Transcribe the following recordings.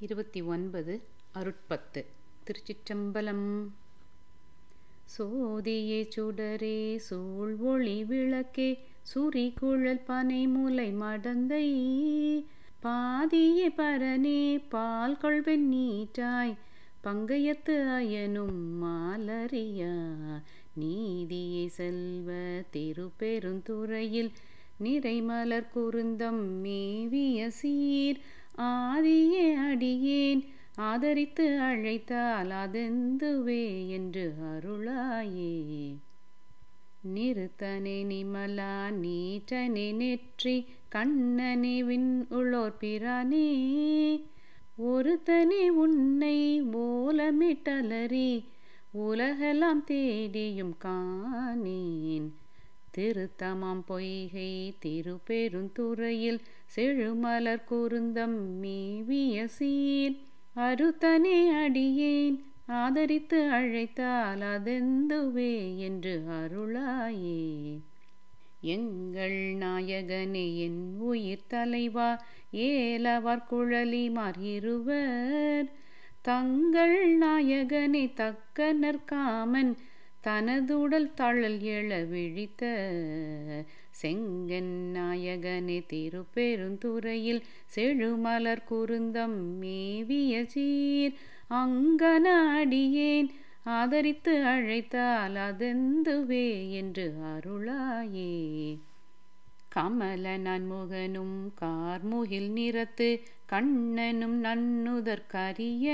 இருபத்தி ஒன்பது அருட்பத்து. திருச்சிற்றம்பலம். சோதியே சுடரே சூழ் ஒளி விளக்கே சுரி குழல் பனை முலை மடந்தை. பாதியே பரனே பால் கொள்வெண் நீற்றாய் பங்கையத்து அயனும் மாலரியா நீதியே செல்வ திருப்பெருந்துறையில் நிறைமலர் குருந்தம் மேவிய சீர். ஆதியே அடியேன். ஆதரித்து அழைத்தால் அதெந்துவே என்று அருளாயே. நிறுத்தனே நிமலா நீட்டனே நெற்றி கண்ணனே விண் உளோர் பிரானே. ஒருத்தனே உன்னை ஓலமிட்டலறி உலகெல்லாம் தேடியும் காணேன். திருத்தமாம் பொய்கை திருப்பெருந்துறையில் செழுமலர் குருந்தம் மீவிய சீர் அருத்தனே அடியேன் ஆதரித்து அழைத்தால் அதெந்துவே என்று அருளாயே. எங்கள் நாயகனே என் உயிர் தலைவா ஏலவர் குழலிமார் இருவர். தங்கள் நாயகனை தக்கனர் காமன் தனதுடல் தழல் எழ விழித்த செங்கன் நாயகனே திருப்பெருந்துறையில் செழுமலர் குருந்தம் மேவிய சீர். அங்கன அடியேன் ஆதரித்து அழைத்தால் அதெந்துவே என்று அருளாயே. கமல நன்முகனும் கார்முகில் நிறத்து கண்ணனும் நன்னுதற்கரிய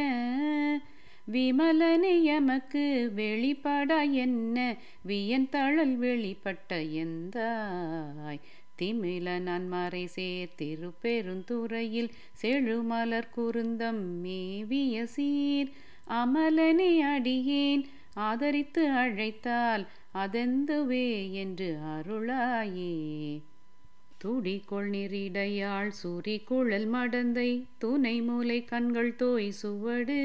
விமலனே எமக்கு வெளிப்பட என்ன? வியன் தழல் வெளிப்பட்ட எந்தாய்? திமில நான் மறை சேர் திருப்பெருந்துறையில் செழுமலர் குருந்தம் மேவிய சீர். அமலனை அடியேன் ஆதரித்து அழைத்தால் அதெந்துவே என்று அருளாயே. துடிகொள் நீரிடையாள் சூரி குழல் மடந்தை துணை மூலை கண்கள் தோய் சுவடு.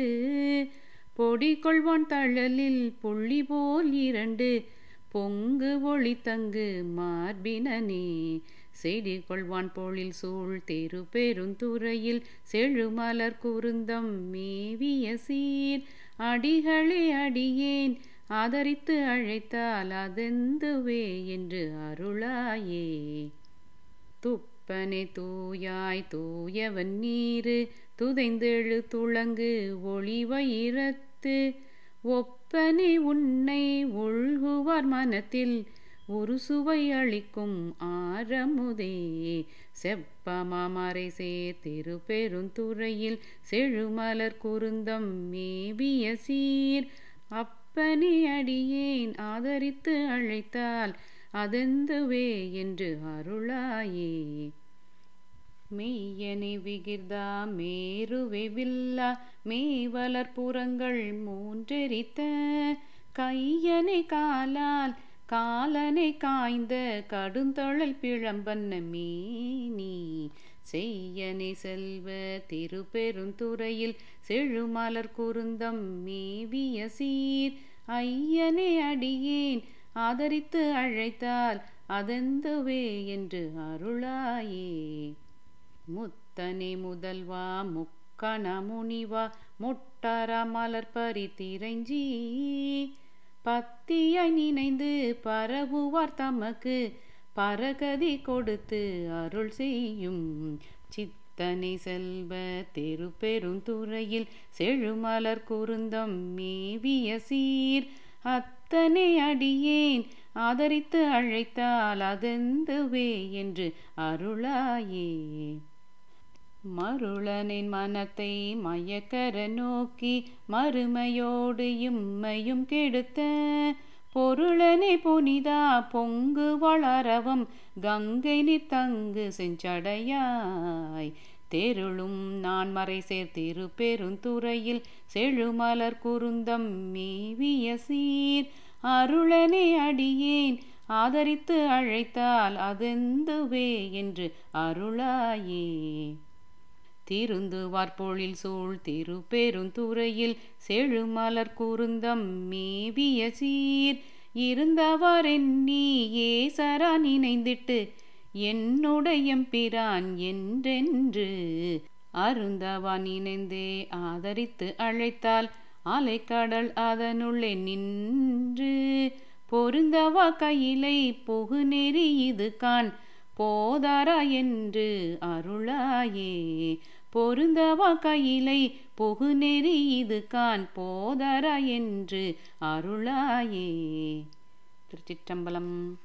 பொடி கொள்வான் தழலில் புள்ளி போல் இரண்டு பொங்கு ஒளி தங்கு மார்பினனே. செடி கொள்வான் போலில் சூழ் தெரு பெருந்துறையில் செழுமலர் குருந்தம் மேவிய சீர். அடிகளே அடியேன் ஆதரித்து அழைத்தால் அதெந்துவே என்று அருளாயே. துப்பனை தூயாய் தூயவன் நீரு துதைந்தெழு துளங்கு ஒளிவயிரத்து ஒப்பனை உன்னை ஒழ்குவார் மனத்தில் ஒரு சுவை அளிக்கும் ஆரமுதே. செப்பமாமரை சேர் திருப்பெருந்துறையில் செழுமலர் குருந்தம் மேவிய சீர். அப்பனே அடியேன் ஆதரித்து அழைத்தால் அதெந்துவே என்று அருளாயே. மெய்யனி விகிர்தா மேருவே வில்லா மேவலர் புறங்கள் மூன்றெரித்த. கையனை காலால் காலனை காய்ந்த கடுந்தொழல் பிழம்பன்ன மீனி. செய்யனை செல்வ திருப்பெருந்துறையில் செழுமலர் குருந்தம் மேவிய சீர். ஐயனை அடியேன் ஆதரித்து அழைத்தால் அதெந்துவே என்று அருளாயே. முத்தனை முதல்வா முக்கண முனிவா முட்டார மலர் பறித்திரைஞ்சி பத்தியாய் நினைந்து பரவுவார் தமக்கு பரகதி கொடுத்து அருள் செய்யும். சித்தனை செல்வ திருப்பெருந்துறையில் செழுமலர் குருந்தம் மேவிய சீர். அத்தனை அடியேன் ஆதரித்து அழைத்தால் அதெந்துவே என்று அருளாயே. மருளனின் மனத்தை மயக்கர நோக்கி மறுமையோடு இம்மையும் கெடுத்த பொருளனை புனிதா பொங்கு வளரவும் கங்கை நீ தங்கு செஞ்சடையாய். தெருளும் நான் மறை சேர் திருப்பெருந்துறையில் செழுமலர் குருந்தம் மீவிய சீர். அருளனை அடியேன் ஆதரித்து அழைத்தால் அதெந்துவே என்று அருளாயே. திருந்துவார் பொழில் சூழ் திருப்பெருந்துறையில் செழுமலர் குருந்தம் மேவிய சீர். இருந்தவர் எண்ணி ஏசரா நினைந்திட்டு என்னுடைய பிரான் என்றென்று அருந்தவா நினைந்தே ஆதரித்து அழைத்தால் அலைக்கடல் அதனுள்ளே நின்று பொருந்தவா கையிலை புகு நெறி இது கான் போதாரா என்று அருளாயே பொருந்தவா கையிலை புகு நெறி இது கான் போதர என்று அருளாயே. திருச்சிற்றம்பலம்.